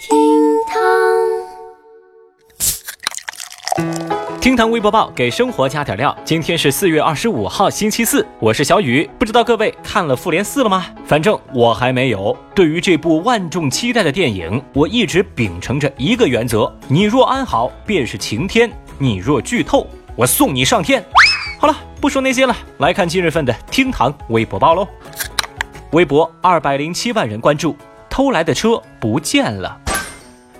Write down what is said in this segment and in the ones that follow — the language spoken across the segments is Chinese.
厅堂，厅堂微博报给生活加点料。今天是四月二十五号，星期四，我是小雨。不知道各位看了《复联四》了吗？反正我还没有。对于这部万众期待的电影，我一直秉承着一个原则：你若安好，便是晴天；你若剧透，我送你上天。好了，不说那些了，来看今日份的厅堂微博报喽。微博二百零七万人关注，偷来的车不见了。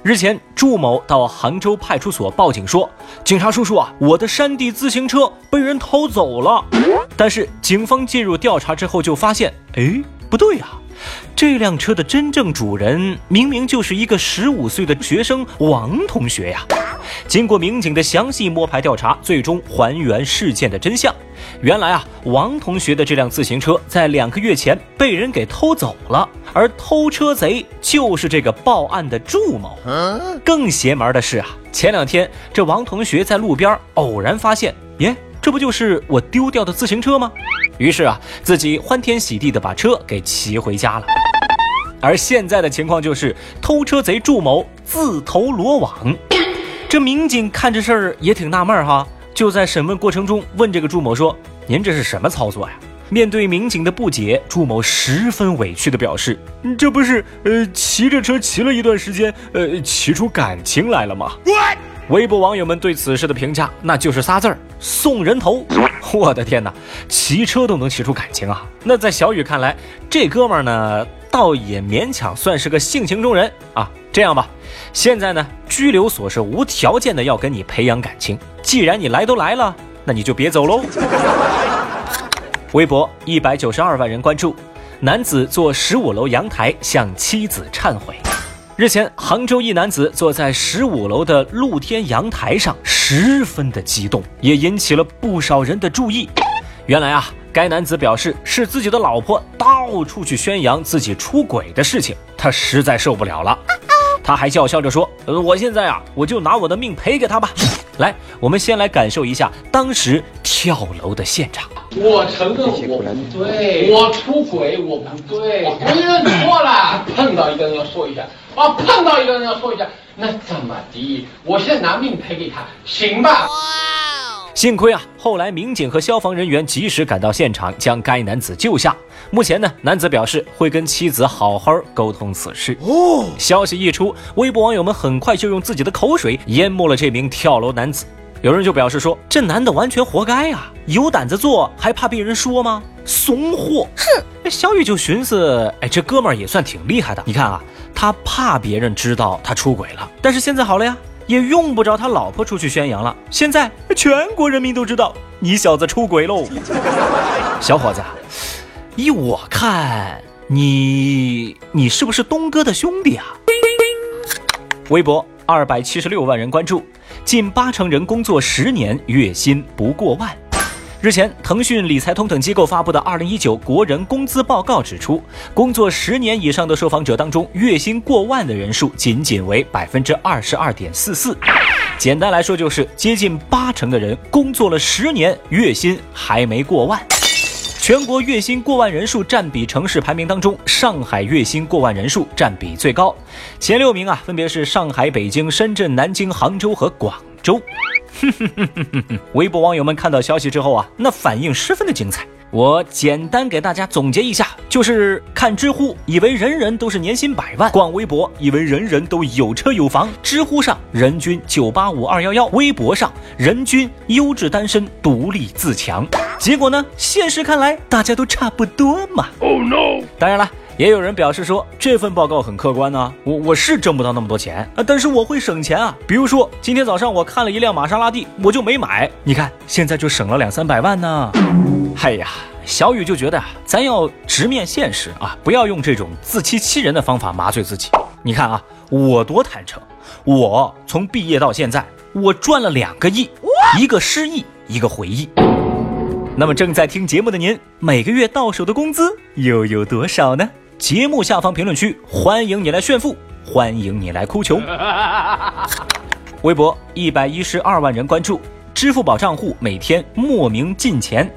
日前，祝某到杭州派出所报警说：“警察叔叔啊，我的山地自行车被人偷走了。”但是警方介入调查之后，就发现，哎，不对呀，这辆车的真正主人明明就是一个十五岁的学生王同学呀。经过民警的详细摸排调查，最终还原事件的真相。原来啊，王同学的这辆自行车在两个月前被人给偷走了，而偷车贼就是这个报案的祝某。更邪门的是啊，前两天这王同学在路边偶然发现，耶，这不就是我丢掉的自行车吗？于是啊，自己欢天喜地的把车给骑回家了。而现在的情况就是，偷车贼祝某自投罗网。这民警看这事儿也挺纳闷儿哈，就在审问过程中问这个祝某说：“您这是什么操作呀？”面对民警的不解，祝某十分委屈地表示：“这不是呃骑着车骑了一段时间，呃骑出感情来了吗？”微博网友们对此事的评价那就是仨字儿：送人头。我的天哪，骑车都能骑出感情啊！那在小雨看来，这哥们儿呢，倒也勉强算是个性情中人啊。这样吧，现在呢，拘留所是无条件的要跟你培养感情。既然你来都来了，那你就别走喽。微博一百九十二万人关注，男子坐十五楼阳台向妻子忏悔。日前，杭州一男子坐在十五楼的露天阳台上，十分的激动，也引起了不少人的注意。原来啊，该男子表示是自己的老婆到处去宣扬自己出轨的事情，他实在受不了了。他还叫嚣着说：“呃，我现在啊，我就拿我的命赔给他吧。”来，我们先来感受一下当时跳楼的现场。我承认我不对，我出轨我不对，我认错了。碰到一个人要说一下，啊，碰到一个人要说一下，那怎么的？我现在拿命赔给他，行吧？幸亏啊，后来民警和消防人员及时赶到现场，将该男子救下。目前呢，男子表示会跟妻子好好沟通此事。哦，消息一出，微博网友们很快就用自己的口水淹没了这名跳楼男子。有人就表示说，这男的完全活该啊，有胆子做还怕被人说吗？怂货！哼！小雨就寻思，哎，这哥们儿也算挺厉害的。你看啊，他怕别人知道他出轨了，但是现在好了呀。也用不着他老婆出去宣扬了。现在全国人民都知道你小子出轨喽，小伙子，依我看，你你是不是东哥的兄弟啊？微博二百七十六万人关注，近八成人工作十年月薪不过万。日前，腾讯、理财通等机构发布的《二零一九国人工资报告》指出，工作十年以上的受访者当中，月薪过万的人数仅仅为百分之二十二点四四。简单来说，就是接近八成的人工作了十年，月薪还没过万。全国月薪过万人数占比城市排名当中，上海月薪过万人数占比最高，前六名啊，分别是上海、北京、深圳、南京、杭州和广州。微博网友们看到消息之后啊，那反应十分的精彩。我简单给大家总结一下，就是看知乎，以为人人都是年薪百万；逛微博，以为人人都有车有房。知乎上人均九八五二幺幺，微博上人均优质单身独立自强。结果呢，现实看来大家都差不多嘛。Oh no！当然了。也有人表示说，这份报告很客观呢，我我是挣不到那么多钱啊，但是我会省钱啊。比如说今天早上我看了一辆玛莎拉蒂，我就没买，你看现在就省了两三百万呢。哎呀，小雨就觉得，咱要直面现实啊，不要用这种自欺欺人的方法麻醉自己。你看啊，我多坦诚，我从毕业到现在，我赚了两个亿，一个失忆，一个回忆。那么正在听节目的您，每个月到手的工资又有多少呢？节目下方评论区，欢迎你来炫富，欢迎你来哭穷。微博一百一十二万人关注，支付宝账户每天莫名进钱。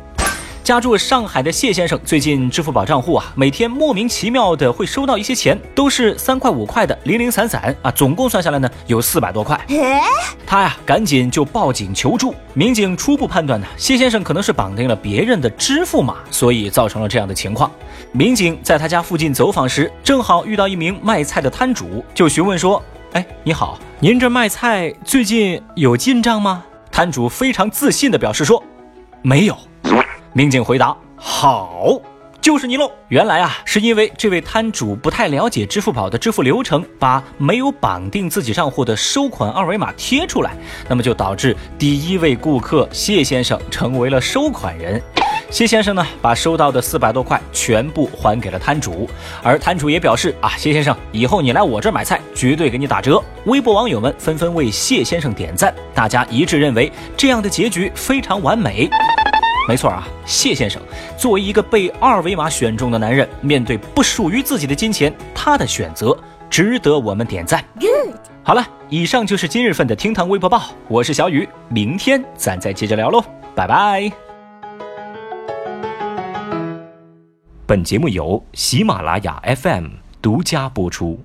家住上海的谢先生最近支付宝账户啊，每天莫名其妙的会收到一些钱，都是三块五块的，零零散散啊，总共算下来呢有四百多块。他呀，赶紧就报警求助。民警初步判断呢，谢先生可能是绑定了别人的支付码，所以造成了这样的情况。民警在他家附近走访时，正好遇到一名卖菜的摊主，就询问说：“哎，你好，您这卖菜最近有进账吗？”摊主非常自信地表示说：“没有。”民警回答：“好，就是你喽。原来啊，是因为这位摊主不太了解支付宝的支付流程，把没有绑定自己账户的收款二维码贴出来，那么就导致第一位顾客谢先生成为了收款人。谢先生呢，把收到的四百多块全部还给了摊主，而摊主也表示啊，谢先生，以后你来我这儿买菜，绝对给你打折。微博网友们纷纷为谢先生点赞，大家一致认为这样的结局非常完美。”没错啊，谢先生作为一个被二维码选中的男人，面对不属于自己的金钱，他的选择值得我们点赞。Good，好了，以上就是今日份的厅堂微博报，我是小雨，明天咱再接着聊喽，拜拜。本节目由喜马拉雅 FM 独家播出。